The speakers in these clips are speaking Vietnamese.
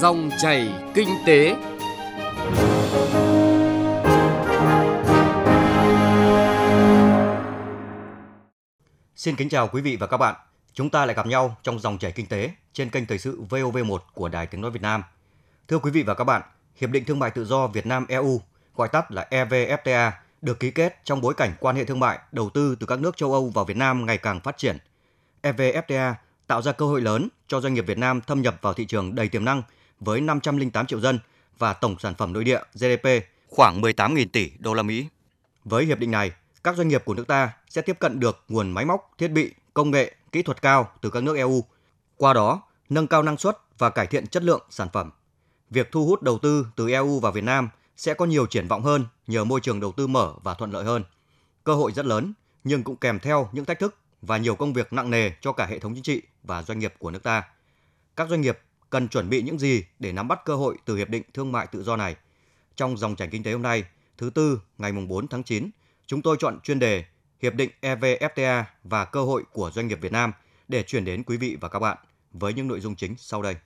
Dòng chảy kinh tế. Xin kính chào quý vị và các bạn. Chúng ta lại gặp nhau trong dòng chảy kinh tế trên kênh thời sự VOV1 của Đài Tiếng nói Việt Nam. Thưa quý vị và các bạn, Hiệp định Thương mại Tự do Việt Nam EU, gọi tắt là EVFTA, được ký kết trong bối cảnh quan hệ thương mại, đầu tư từ các nước châu Âu vào Việt Nam ngày càng phát triển. EVFTA tạo ra cơ hội lớn cho doanh nghiệp Việt Nam thâm nhập vào thị trường đầy tiềm năng với 508 triệu dân và tổng sản phẩm nội địa GDP khoảng 18.000 tỷ đô la Mỹ. Với hiệp định này, các doanh nghiệp của nước ta sẽ tiếp cận được nguồn máy móc, thiết bị, công nghệ, kỹ thuật cao từ các nước EU. Qua đó, nâng cao năng suất và cải thiện chất lượng sản phẩm. Việc thu hút đầu tư từ EU vào Việt Nam sẽ có nhiều triển vọng hơn nhờ môi trường đầu tư mở và thuận lợi hơn. Cơ hội rất lớn nhưng cũng kèm theo những thách thức và nhiều công việc nặng nề cho cả hệ thống chính trị và doanh nghiệp của nước ta. Các doanh nghiệp cần chuẩn bị những gì để nắm bắt cơ hội từ hiệp định thương mại tự do này? Trong dòng chảy kinh tế hôm nay, thứ tư ngày 4 tháng 9, chúng tôi chọn chuyên đề Hiệp định EVFTA và cơ hội của doanh nghiệp Việt Nam để chuyển đến quý vị và các bạn với những nội dung chính sau đây.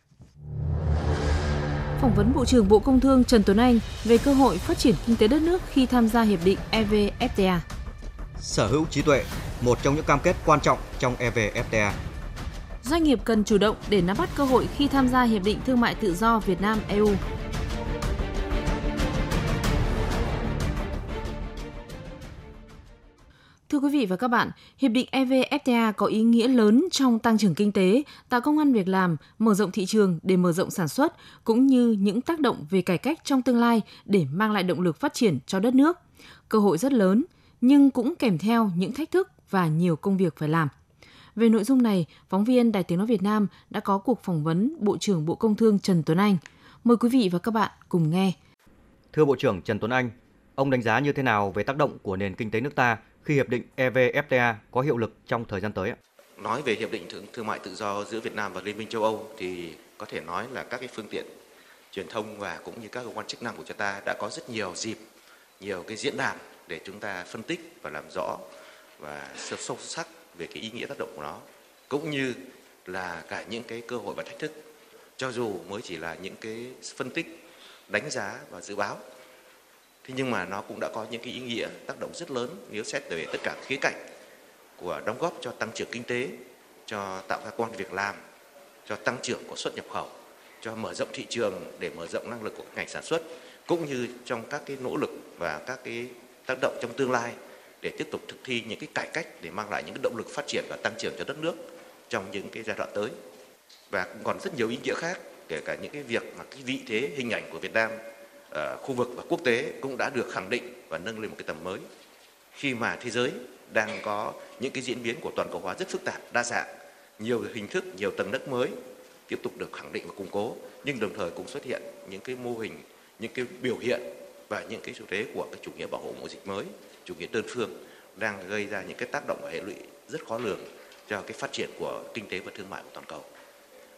Phỏng vấn Bộ trưởng Bộ Công Thương Trần Tuấn Anh về cơ hội phát triển kinh tế đất nước khi tham gia hiệp định EVFTA. Sở hữu trí tuệ, một trong những cam kết quan trọng trong EVFTA. Doanh nghiệp cần chủ động để nắm bắt cơ hội khi tham gia hiệp định thương mại tự do Việt Nam EU. Thưa quý vị và các bạn, Hiệp định EVFTA có ý nghĩa lớn trong tăng trưởng kinh tế, tạo công ăn việc làm, mở rộng thị trường để mở rộng sản xuất, cũng như những tác động về cải cách trong tương lai để mang lại động lực phát triển cho đất nước. Cơ hội rất lớn, nhưng cũng kèm theo những thách thức và nhiều công việc phải làm. Về nội dung này, phóng viên Đài Tiếng Nói Việt Nam đã có cuộc phỏng vấn Bộ trưởng Bộ Công Thương Trần Tuấn Anh. Mời quý vị và các bạn cùng nghe. Thưa Bộ trưởng Trần Tuấn Anh, ông đánh giá như thế nào về tác động của nền kinh tế nước ta khi hiệp định EVFTA có hiệu lực trong thời gian tới ạ? Nói về hiệp định thương, thương mại tự do giữa Việt Nam và Liên minh châu Âu thì có thể nói là các cái phương tiện truyền thông và cũng như các cơ quan chức năng của chúng ta đã có rất nhiều dịp, nhiều cái diễn đàn để chúng ta phân tích và làm rõ và sâu sắc về cái ý nghĩa tác động của nó, cũng như là cả những cái cơ hội và thách thức. Cho dù mới chỉ là những cái phân tích, đánh giá và dự báo, thế nhưng mà nó cũng đã có những cái ý nghĩa tác động rất lớn nếu xét về tất cả khía cạnh của đóng góp cho tăng trưởng kinh tế, cho tạo ra quan việc làm, cho tăng trưởng của xuất nhập khẩu, cho mở rộng thị trường để mở rộng năng lực của ngành sản xuất, cũng như trong các cái nỗ lực và các cái tác động trong tương lai để tiếp tục thực thi những cái cải cách để mang lại những cái động lực phát triển và tăng trưởng cho đất nước trong những cái giai đoạn tới. Và cũng còn rất nhiều ý nghĩa khác, kể cả những cái việc mà cái vị thế, hình ảnh của Việt Nam ở khu vực và quốc tế cũng đã được khẳng định và nâng lên một cái tầm mới. Khi mà thế giới đang có những cái diễn biến của toàn cầu hóa rất phức tạp, đa dạng, nhiều hình thức, nhiều tầng nấc mới tiếp tục được khẳng định và củng cố, nhưng đồng thời cũng xuất hiện những cái mô hình, những cái biểu hiện và những cái xu thế của cái chủ nghĩa bảo hộ mậu dịch mới chủ nghĩa đơn phương đang gây ra những cái tác động và hệ lụy rất khó lường cho cái phát triển của kinh tế và thương mại của toàn cầu.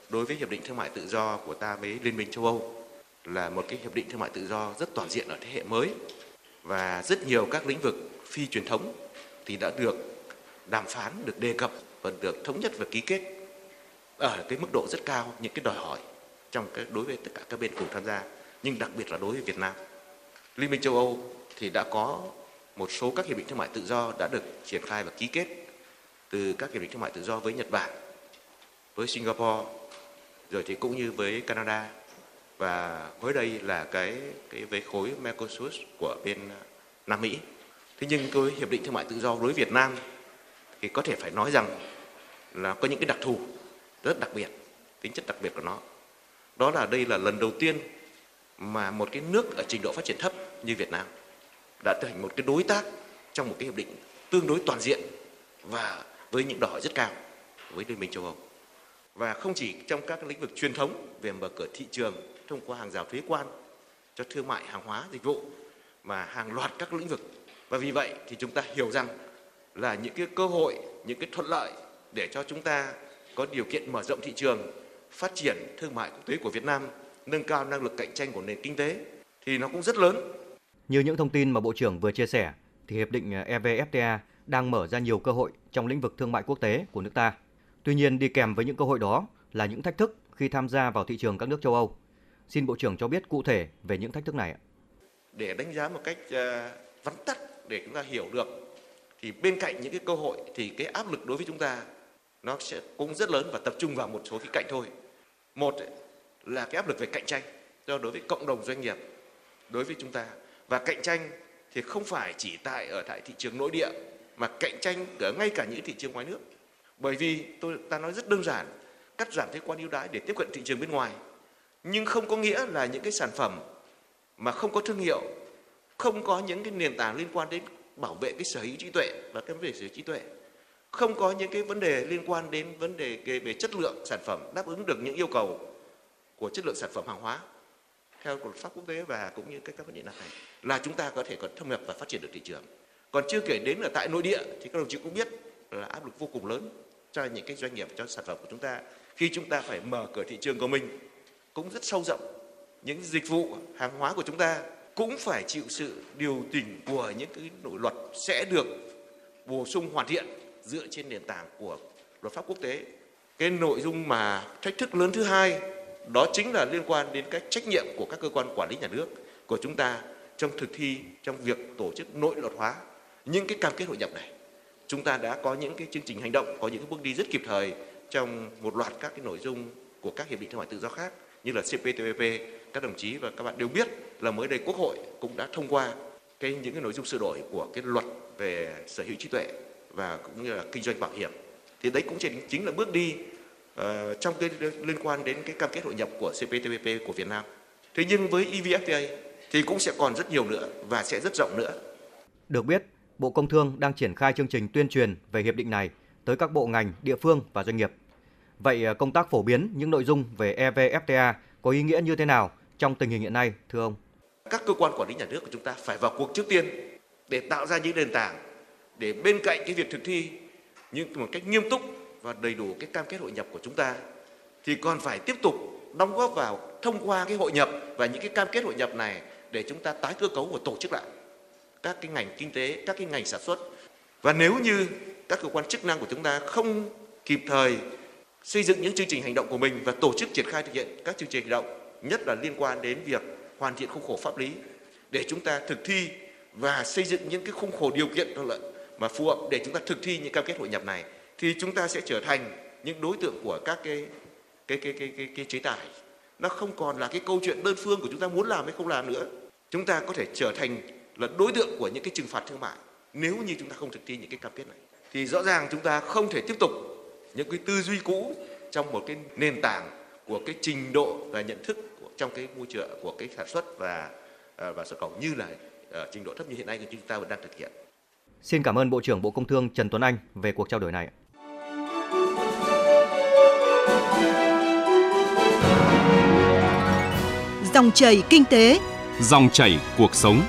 Đối với hiệp định thương mại tự do của ta với Liên minh châu Âu là một cái hiệp định thương mại tự do rất toàn diện ở thế hệ mới và rất nhiều các lĩnh vực phi truyền thống thì đã được đàm phán, được đề cập và được thống nhất và ký kết ở cái mức độ rất cao những cái đòi hỏi trong cái đối với tất cả các bên cùng tham gia nhưng đặc biệt là đối với Việt Nam. Liên minh châu Âu thì đã có một số các hiệp định thương mại tự do đã được triển khai và ký kết từ các hiệp định thương mại tự do với Nhật Bản, với Singapore, rồi thì cũng như với Canada và mới đây là cái cái với khối Mercosur của bên Nam Mỹ. Thế nhưng cái hiệp định thương mại tự do với Việt Nam thì có thể phải nói rằng là có những cái đặc thù rất đặc biệt, tính chất đặc biệt của nó. Đó là đây là lần đầu tiên mà một cái nước ở trình độ phát triển thấp như Việt Nam đã trở thành một cái đối tác trong một cái hiệp định tương đối toàn diện và với những đòi hỏi rất cao với Liên minh châu Âu. Và không chỉ trong các lĩnh vực truyền thống về mở cửa thị trường thông qua hàng rào thuế quan cho thương mại hàng hóa dịch vụ mà hàng loạt các lĩnh vực. Và vì vậy thì chúng ta hiểu rằng là những cái cơ hội, những cái thuận lợi để cho chúng ta có điều kiện mở rộng thị trường, phát triển thương mại quốc tế của Việt Nam, nâng cao năng lực cạnh tranh của nền kinh tế thì nó cũng rất lớn như những thông tin mà Bộ trưởng vừa chia sẻ, thì hiệp định EVFTA đang mở ra nhiều cơ hội trong lĩnh vực thương mại quốc tế của nước ta. Tuy nhiên đi kèm với những cơ hội đó là những thách thức khi tham gia vào thị trường các nước châu Âu. Xin Bộ trưởng cho biết cụ thể về những thách thức này ạ. Để đánh giá một cách ờ, vắn tắt để chúng ta hiểu được thì bên cạnh những cái cơ hội thì cái áp lực đối với chúng ta nó sẽ cũng rất lớn và tập trung vào một số cái cạnh thôi. Một là cái áp lực về cạnh tranh do đối với cộng đồng doanh nghiệp đối với chúng ta và cạnh tranh thì không phải chỉ tại ở tại thị trường nội địa mà cạnh tranh ở ngay cả những thị trường ngoài nước. Bởi vì tôi ta nói rất đơn giản, cắt giảm thuế quan ưu đãi để tiếp cận thị trường bên ngoài, nhưng không có nghĩa là những cái sản phẩm mà không có thương hiệu, không có những cái nền tảng liên quan đến bảo vệ cái sở hữu trí tuệ và cái vấn đề sở hữu trí tuệ, không có những cái vấn đề liên quan đến vấn đề về chất lượng sản phẩm đáp ứng được những yêu cầu của chất lượng sản phẩm hàng hóa theo luật pháp quốc tế và cũng như các các vấn đề này, là chúng ta có thể còn thâm nhập và phát triển được thị trường. Còn chưa kể đến là tại nội địa thì các đồng chí cũng biết là áp lực vô cùng lớn cho những cái doanh nghiệp, cho sản phẩm của chúng ta khi chúng ta phải mở cửa thị trường của mình, cũng rất sâu rộng, những dịch vụ, hàng hóa của chúng ta cũng phải chịu sự điều chỉnh của những cái nội luật sẽ được bổ sung hoàn thiện dựa trên nền tảng của luật pháp quốc tế cái nội dung mà thách thức lớn thứ hai đó chính là liên quan đến cái trách nhiệm của các cơ quan quản lý nhà nước, của chúng ta trong thực thi, trong việc tổ chức nội luật hóa những cái cam kết hội nhập này. Chúng ta đã có những cái chương trình hành động, có những cái bước đi rất kịp thời trong một loạt các cái nội dung của các hiệp định thương mại tự do khác như là CPTPP các đồng chí và các bạn đều biết là mới đây quốc hội cũng đã thông qua cái những cái nội dung sửa đổi của cái luật về sở hữu trí tuệ và cũng như là kinh doanh bảo hiểm. Thì đấy cũng chính là bước đi uh, trong cái liên quan đến cái cam kết hội nhập của CPTPP của Việt Nam. Thế nhưng với EVFTA thì cũng sẽ còn rất nhiều nữa và sẽ rất rộng nữa. Được biết, Bộ Công Thương đang triển khai chương trình tuyên truyền về hiệp định này tới các bộ ngành, địa phương và doanh nghiệp. Vậy ờ, công tác phổ biến những nội dung về EVFTA có ý nghĩa như thế nào trong tình hình hiện nay, thưa ông? Các cơ quan quản lý nhà nước của chúng ta phải vào cuộc trước tiên để tạo ra những nền tảng để bên cạnh cái việc thực thi nhưng một cách nghiêm túc và đầy đủ cái cam kết hội nhập của chúng ta thì còn phải tiếp tục đóng góp vào thông qua cái hội nhập và những cái cam kết hội nhập này để chúng ta tái cơ cấu và tổ chức lại các cái ngành kinh tế, các cái ngành sản xuất. Và nếu như các cơ quan chức năng của chúng ta không kịp thời xây dựng những chương trình hành động của mình và tổ chức triển khai thực hiện các chương trình hành động, nhất là liên quan đến việc hoàn thiện khung khổ pháp lý để chúng ta thực thi và xây dựng những cái khung khổ điều kiện thuận lợi mà phù hợp để chúng ta thực thi những cam kết hội nhập này thì chúng ta sẽ trở thành những đối tượng của các cái cái cái cái cái, cái chế tài nó không còn là cái câu chuyện đơn phương của chúng ta muốn làm hay không làm nữa chúng ta có thể trở thành là đối tượng của những cái trừng phạt thương mại nếu như chúng ta không thực thi những cái cam kết này thì rõ ràng chúng ta không thể tiếp tục những cái tư duy cũ trong một cái nền tảng của cái trình độ và nhận thức của, trong cái môi trường của cái sản xuất và à, và xuất khẩu như là uh, trình độ thấp như hiện nay chúng ta vẫn đang thực hiện. Xin cảm ơn Bộ trưởng Bộ Công Thương Trần Tuấn Anh về cuộc trao đổi này. Dòng chảy kinh tế, dòng chảy cuộc sống.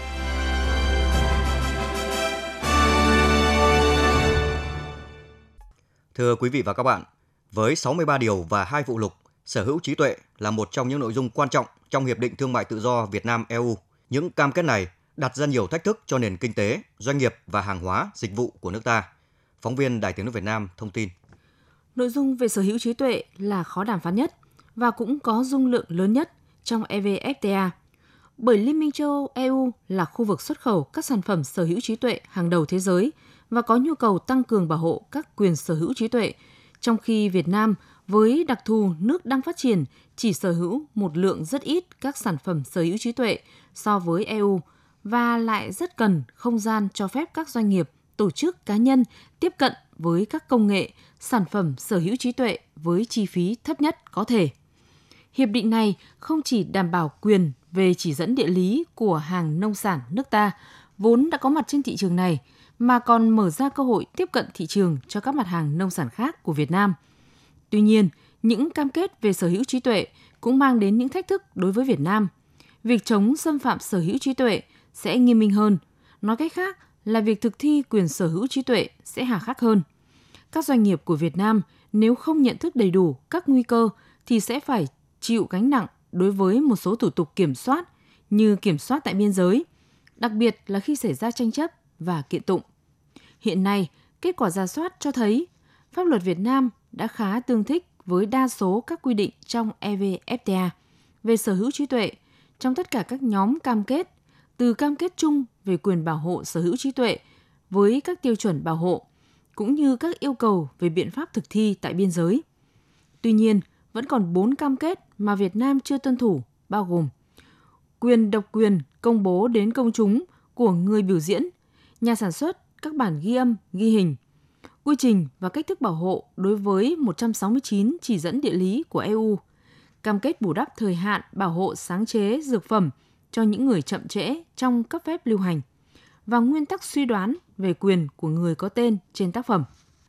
Thưa quý vị và các bạn, với 63 điều và hai phụ lục, sở hữu trí tuệ là một trong những nội dung quan trọng trong Hiệp định Thương mại Tự do Việt Nam EU. Những cam kết này đặt ra nhiều thách thức cho nền kinh tế, doanh nghiệp và hàng hóa, dịch vụ của nước ta. Phóng viên Đài Tiếng nói Việt Nam thông tin. Nội dung về sở hữu trí tuệ là khó đàm phán nhất và cũng có dung lượng lớn nhất trong EVFTA. Bởi Liên minh châu Âu EU là khu vực xuất khẩu các sản phẩm sở hữu trí tuệ hàng đầu thế giới và có nhu cầu tăng cường bảo hộ các quyền sở hữu trí tuệ, trong khi Việt Nam với đặc thù nước đang phát triển chỉ sở hữu một lượng rất ít các sản phẩm sở hữu trí tuệ so với EU và lại rất cần không gian cho phép các doanh nghiệp, tổ chức cá nhân tiếp cận với các công nghệ, sản phẩm sở hữu trí tuệ với chi phí thấp nhất có thể. Hiệp định này không chỉ đảm bảo quyền về chỉ dẫn địa lý của hàng nông sản nước ta vốn đã có mặt trên thị trường này mà còn mở ra cơ hội tiếp cận thị trường cho các mặt hàng nông sản khác của Việt Nam. Tuy nhiên, những cam kết về sở hữu trí tuệ cũng mang đến những thách thức đối với Việt Nam. Việc chống xâm phạm sở hữu trí tuệ sẽ nghiêm minh hơn. Nói cách khác là việc thực thi quyền sở hữu trí tuệ sẽ hà khắc hơn. Các doanh nghiệp của Việt Nam nếu không nhận thức đầy đủ các nguy cơ thì sẽ phải chịu gánh nặng đối với một số thủ tục kiểm soát như kiểm soát tại biên giới, đặc biệt là khi xảy ra tranh chấp và kiện tụng. Hiện nay, kết quả ra soát cho thấy pháp luật Việt Nam đã khá tương thích với đa số các quy định trong EVFTA về sở hữu trí tuệ trong tất cả các nhóm cam kết, từ cam kết chung về quyền bảo hộ sở hữu trí tuệ với các tiêu chuẩn bảo hộ, cũng như các yêu cầu về biện pháp thực thi tại biên giới. Tuy nhiên, vẫn còn 4 cam kết mà Việt Nam chưa tuân thủ, bao gồm quyền độc quyền công bố đến công chúng của người biểu diễn, nhà sản xuất các bản ghi âm, ghi hình, quy trình và cách thức bảo hộ đối với 169 chỉ dẫn địa lý của EU, cam kết bù đắp thời hạn bảo hộ sáng chế dược phẩm cho những người chậm trễ trong cấp phép lưu hành và nguyên tắc suy đoán về quyền của người có tên trên tác phẩm.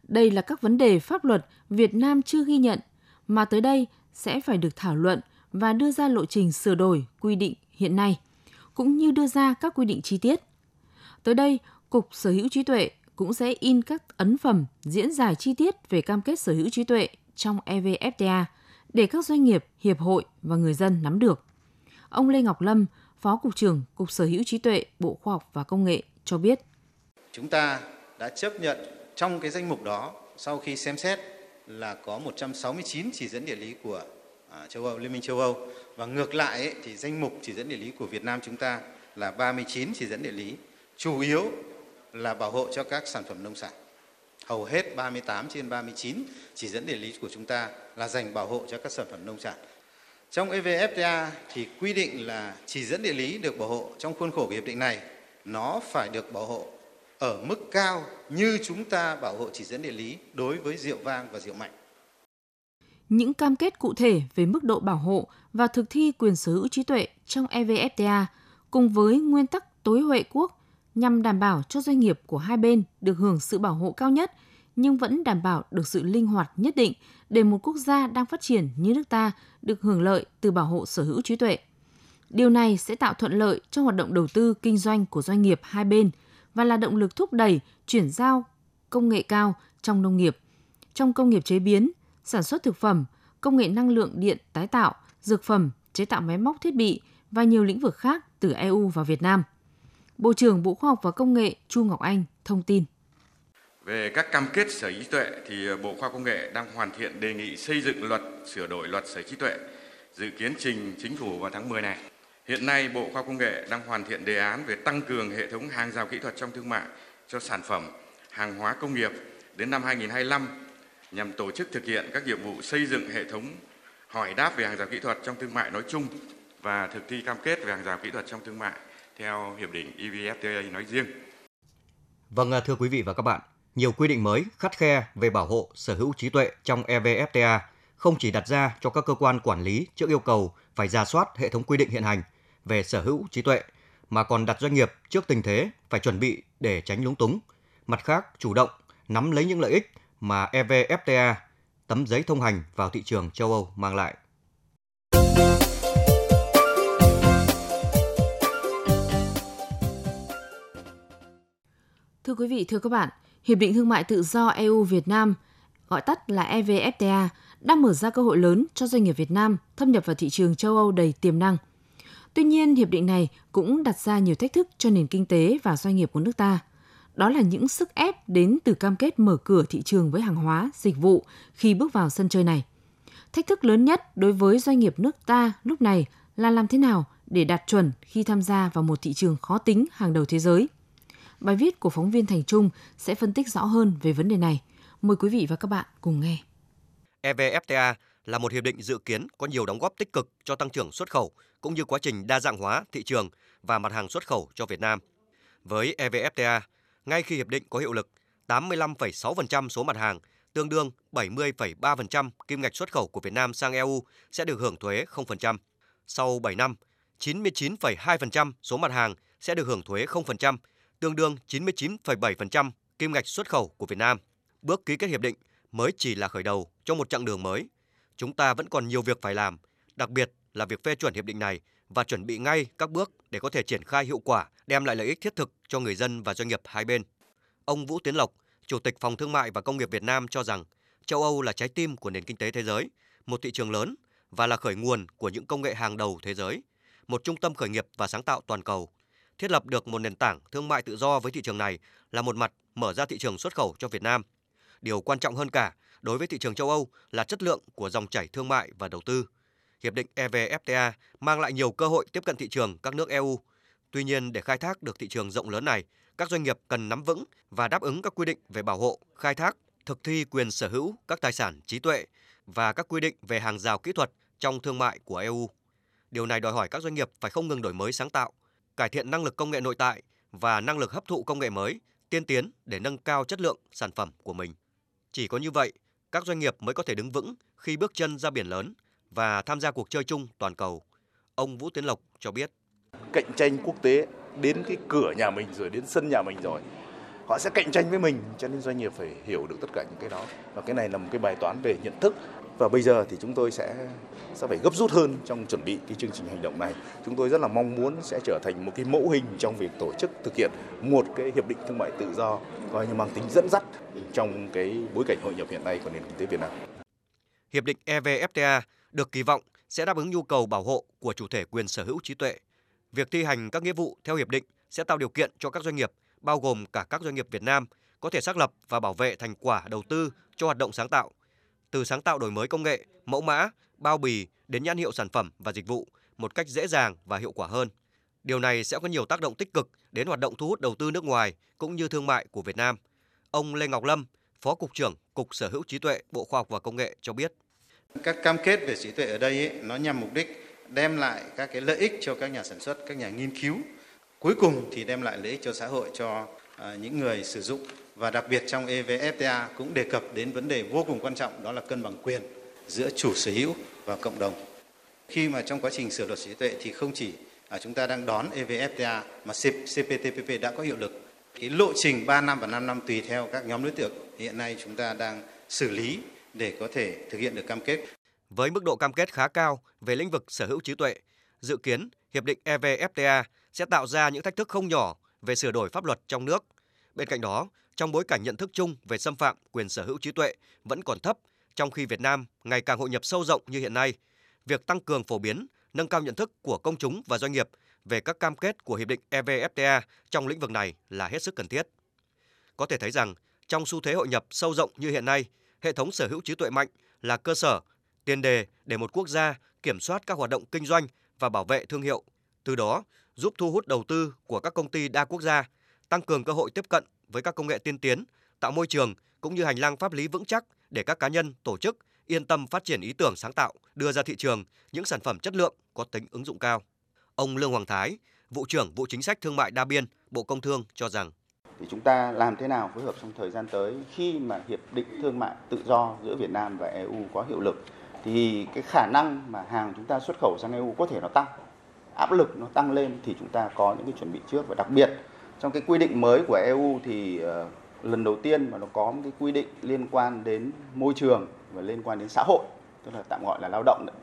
Đây là các vấn đề pháp luật Việt Nam chưa ghi nhận mà tới đây sẽ phải được thảo luận và đưa ra lộ trình sửa đổi quy định hiện nay, cũng như đưa ra các quy định chi tiết. Tới đây, Cục Sở hữu trí tuệ cũng sẽ in các ấn phẩm diễn giải chi tiết về cam kết sở hữu trí tuệ trong EVFTA để các doanh nghiệp, hiệp hội và người dân nắm được. Ông Lê Ngọc Lâm, Phó Cục trưởng Cục Sở hữu trí tuệ Bộ Khoa học và Công nghệ cho biết. Chúng ta đã chấp nhận trong cái danh mục đó sau khi xem xét là có 169 chỉ dẫn địa lý của à, châu Âu, Liên minh châu Âu và ngược lại ấy, thì danh mục chỉ dẫn địa lý của Việt Nam chúng ta là 39 chỉ dẫn địa lý, chủ yếu là bảo hộ cho các sản phẩm nông sản. Hầu hết 38 trên 39 chỉ dẫn địa lý của chúng ta là dành bảo hộ cho các sản phẩm nông sản. Trong EVFTA thì quy định là chỉ dẫn địa lý được bảo hộ trong khuôn khổ của hiệp định này nó phải được bảo hộ ở mức cao như chúng ta bảo hộ chỉ dẫn địa lý đối với rượu vang và rượu mạnh. Những cam kết cụ thể về mức độ bảo hộ và thực thi quyền sở hữu trí tuệ trong EVFTA cùng với nguyên tắc tối huệ quốc nhằm đảm bảo cho doanh nghiệp của hai bên được hưởng sự bảo hộ cao nhất nhưng vẫn đảm bảo được sự linh hoạt nhất định để một quốc gia đang phát triển như nước ta được hưởng lợi từ bảo hộ sở hữu trí tuệ. Điều này sẽ tạo thuận lợi cho hoạt động đầu tư kinh doanh của doanh nghiệp hai bên và là động lực thúc đẩy chuyển giao công nghệ cao trong nông nghiệp, trong công nghiệp chế biến, sản xuất thực phẩm, công nghệ năng lượng điện tái tạo, dược phẩm, chế tạo máy móc thiết bị và nhiều lĩnh vực khác từ EU vào Việt Nam. Bộ trưởng Bộ Khoa học và Công nghệ Chu Ngọc Anh thông tin. Về các cam kết sở hữu trí tuệ thì Bộ Khoa học Công nghệ đang hoàn thiện đề nghị xây dựng luật sửa đổi luật sở hữu trí tuệ, dự kiến trình chính phủ vào tháng 10 này. Hiện nay Bộ Khoa Công nghệ đang hoàn thiện đề án về tăng cường hệ thống hàng rào kỹ thuật trong thương mại cho sản phẩm, hàng hóa công nghiệp đến năm 2025 nhằm tổ chức thực hiện các nhiệm vụ xây dựng hệ thống hỏi đáp về hàng rào kỹ thuật trong thương mại nói chung và thực thi cam kết về hàng rào kỹ thuật trong thương mại theo hiệp định EVFTA nói riêng. Vâng, thưa quý vị và các bạn, nhiều quy định mới khắt khe về bảo hộ sở hữu trí tuệ trong EVFTA không chỉ đặt ra cho các cơ quan quản lý trước yêu cầu phải ra soát hệ thống quy định hiện hành về sở hữu trí tuệ mà còn đặt doanh nghiệp trước tình thế phải chuẩn bị để tránh lúng túng. Mặt khác, chủ động nắm lấy những lợi ích mà EVFTA, tấm giấy thông hành vào thị trường châu Âu mang lại. Thưa quý vị, thưa các bạn, Hiệp định Thương mại Tự do EU Việt Nam, gọi tắt là EVFTA, đang mở ra cơ hội lớn cho doanh nghiệp Việt Nam thâm nhập vào thị trường châu Âu đầy tiềm năng. Tuy nhiên, hiệp định này cũng đặt ra nhiều thách thức cho nền kinh tế và doanh nghiệp của nước ta. Đó là những sức ép đến từ cam kết mở cửa thị trường với hàng hóa, dịch vụ khi bước vào sân chơi này. Thách thức lớn nhất đối với doanh nghiệp nước ta lúc này là làm thế nào để đạt chuẩn khi tham gia vào một thị trường khó tính hàng đầu thế giới. Bài viết của phóng viên Thành Trung sẽ phân tích rõ hơn về vấn đề này. Mời quý vị và các bạn cùng nghe. EVFTA là một hiệp định dự kiến có nhiều đóng góp tích cực cho tăng trưởng xuất khẩu cũng như quá trình đa dạng hóa thị trường và mặt hàng xuất khẩu cho Việt Nam. Với EVFTA, ngay khi hiệp định có hiệu lực, 85,6% số mặt hàng, tương đương 70,3% kim ngạch xuất khẩu của Việt Nam sang EU sẽ được hưởng thuế 0%. Sau 7 năm, 99,2% số mặt hàng sẽ được hưởng thuế 0%, tương đương 99,7% kim ngạch xuất khẩu của Việt Nam. Bước ký kết hiệp định mới chỉ là khởi đầu cho một chặng đường mới. Chúng ta vẫn còn nhiều việc phải làm, đặc biệt là việc phê chuẩn hiệp định này và chuẩn bị ngay các bước để có thể triển khai hiệu quả, đem lại lợi ích thiết thực cho người dân và doanh nghiệp hai bên. Ông Vũ Tiến Lộc, Chủ tịch Phòng Thương mại và Công nghiệp Việt Nam cho rằng châu Âu là trái tim của nền kinh tế thế giới, một thị trường lớn và là khởi nguồn của những công nghệ hàng đầu thế giới, một trung tâm khởi nghiệp và sáng tạo toàn cầu. Thiết lập được một nền tảng thương mại tự do với thị trường này là một mặt mở ra thị trường xuất khẩu cho Việt Nam. Điều quan trọng hơn cả đối với thị trường châu Âu là chất lượng của dòng chảy thương mại và đầu tư. Hiệp định EVFTA mang lại nhiều cơ hội tiếp cận thị trường các nước EU. Tuy nhiên, để khai thác được thị trường rộng lớn này, các doanh nghiệp cần nắm vững và đáp ứng các quy định về bảo hộ, khai thác, thực thi quyền sở hữu các tài sản trí tuệ và các quy định về hàng rào kỹ thuật trong thương mại của EU. Điều này đòi hỏi các doanh nghiệp phải không ngừng đổi mới sáng tạo, cải thiện năng lực công nghệ nội tại và năng lực hấp thụ công nghệ mới, tiên tiến để nâng cao chất lượng sản phẩm của mình. Chỉ có như vậy, các doanh nghiệp mới có thể đứng vững khi bước chân ra biển lớn và tham gia cuộc chơi chung toàn cầu. Ông Vũ Tiến Lộc cho biết. Cạnh tranh quốc tế đến cái cửa nhà mình rồi đến sân nhà mình rồi, họ sẽ cạnh tranh với mình, cho nên doanh nghiệp phải hiểu được tất cả những cái đó và cái này là một cái bài toán về nhận thức và bây giờ thì chúng tôi sẽ sẽ phải gấp rút hơn trong chuẩn bị cái chương trình hành động này. Chúng tôi rất là mong muốn sẽ trở thành một cái mẫu hình trong việc tổ chức thực hiện một cái hiệp định thương mại tự do coi như mang tính dẫn dắt trong cái bối cảnh hội nhập hiện nay của nền kinh tế Việt Nam. Hiệp định EVFTA được kỳ vọng sẽ đáp ứng nhu cầu bảo hộ của chủ thể quyền sở hữu trí tuệ. Việc thi hành các nghĩa vụ theo hiệp định sẽ tạo điều kiện cho các doanh nghiệp, bao gồm cả các doanh nghiệp Việt Nam, có thể xác lập và bảo vệ thành quả đầu tư cho hoạt động sáng tạo, từ sáng tạo đổi mới công nghệ, mẫu mã, bao bì đến nhãn hiệu sản phẩm và dịch vụ một cách dễ dàng và hiệu quả hơn. Điều này sẽ có nhiều tác động tích cực đến hoạt động thu hút đầu tư nước ngoài cũng như thương mại của Việt Nam. Ông Lê Ngọc Lâm, Phó cục trưởng Cục Sở hữu trí tuệ Bộ Khoa học và Công nghệ cho biết. Các cam kết về trí tuệ ở đây ấy, nó nhằm mục đích đem lại các cái lợi ích cho các nhà sản xuất, các nhà nghiên cứu. Cuối cùng thì đem lại lợi ích cho xã hội, cho à, những người sử dụng và đặc biệt trong EVFTA cũng đề cập đến vấn đề vô cùng quan trọng đó là cân bằng quyền giữa chủ sở hữu và cộng đồng. Khi mà trong quá trình sửa luật trí tuệ thì không chỉ à, chúng ta đang đón EVFTA mà CPTPP đã có hiệu lực. Cái lộ trình 3 năm và 5 năm tùy theo các nhóm đối tượng hiện nay chúng ta đang xử lý để có thể thực hiện được cam kết. Với mức độ cam kết khá cao về lĩnh vực sở hữu trí tuệ, dự kiến hiệp định EVFTA sẽ tạo ra những thách thức không nhỏ về sửa đổi pháp luật trong nước. Bên cạnh đó, trong bối cảnh nhận thức chung về xâm phạm quyền sở hữu trí tuệ vẫn còn thấp, trong khi Việt Nam ngày càng hội nhập sâu rộng như hiện nay, việc tăng cường phổ biến, nâng cao nhận thức của công chúng và doanh nghiệp về các cam kết của hiệp định EVFTA trong lĩnh vực này là hết sức cần thiết. Có thể thấy rằng, trong xu thế hội nhập sâu rộng như hiện nay, hệ thống sở hữu trí tuệ mạnh là cơ sở, tiền đề để một quốc gia kiểm soát các hoạt động kinh doanh và bảo vệ thương hiệu, từ đó giúp thu hút đầu tư của các công ty đa quốc gia, tăng cường cơ hội tiếp cận với các công nghệ tiên tiến, tạo môi trường cũng như hành lang pháp lý vững chắc để các cá nhân, tổ chức yên tâm phát triển ý tưởng sáng tạo, đưa ra thị trường những sản phẩm chất lượng có tính ứng dụng cao. Ông Lương Hoàng Thái, vụ trưởng vụ chính sách thương mại đa biên, Bộ Công Thương cho rằng thì chúng ta làm thế nào phối hợp trong thời gian tới khi mà hiệp định thương mại tự do giữa Việt Nam và EU có hiệu lực thì cái khả năng mà hàng chúng ta xuất khẩu sang EU có thể nó tăng áp lực nó tăng lên thì chúng ta có những cái chuẩn bị trước và đặc biệt trong cái quy định mới của EU thì uh, lần đầu tiên mà nó có một cái quy định liên quan đến môi trường và liên quan đến xã hội tức là tạm gọi là lao động đấy.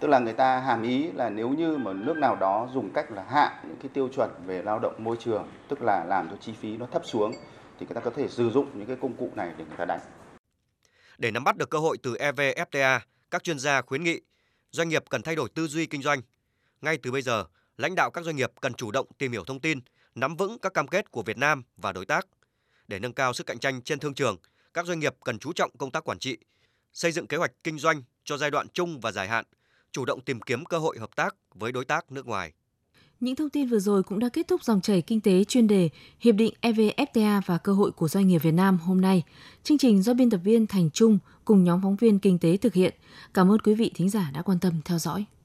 Tức là người ta hàm ý là nếu như mà nước nào đó dùng cách là hạ những cái tiêu chuẩn về lao động môi trường tức là làm cho chi phí nó thấp xuống thì người ta có thể sử dụng những cái công cụ này để người ta đánh. Để nắm bắt được cơ hội từ EVFTA các chuyên gia khuyến nghị doanh nghiệp cần thay đổi tư duy kinh doanh. Ngay từ bây giờ lãnh đạo các doanh nghiệp cần chủ động tìm hiểu thông tin nắm vững các cam kết của Việt Nam và đối tác. Để nâng cao sức cạnh tranh trên thương trường, các doanh nghiệp cần chú trọng công tác quản trị, xây dựng kế hoạch kinh doanh cho giai đoạn chung và dài hạn, chủ động tìm kiếm cơ hội hợp tác với đối tác nước ngoài. Những thông tin vừa rồi cũng đã kết thúc dòng chảy kinh tế chuyên đề Hiệp định EVFTA và cơ hội của doanh nghiệp Việt Nam hôm nay. Chương trình do biên tập viên Thành Trung cùng nhóm phóng viên kinh tế thực hiện. Cảm ơn quý vị thính giả đã quan tâm theo dõi.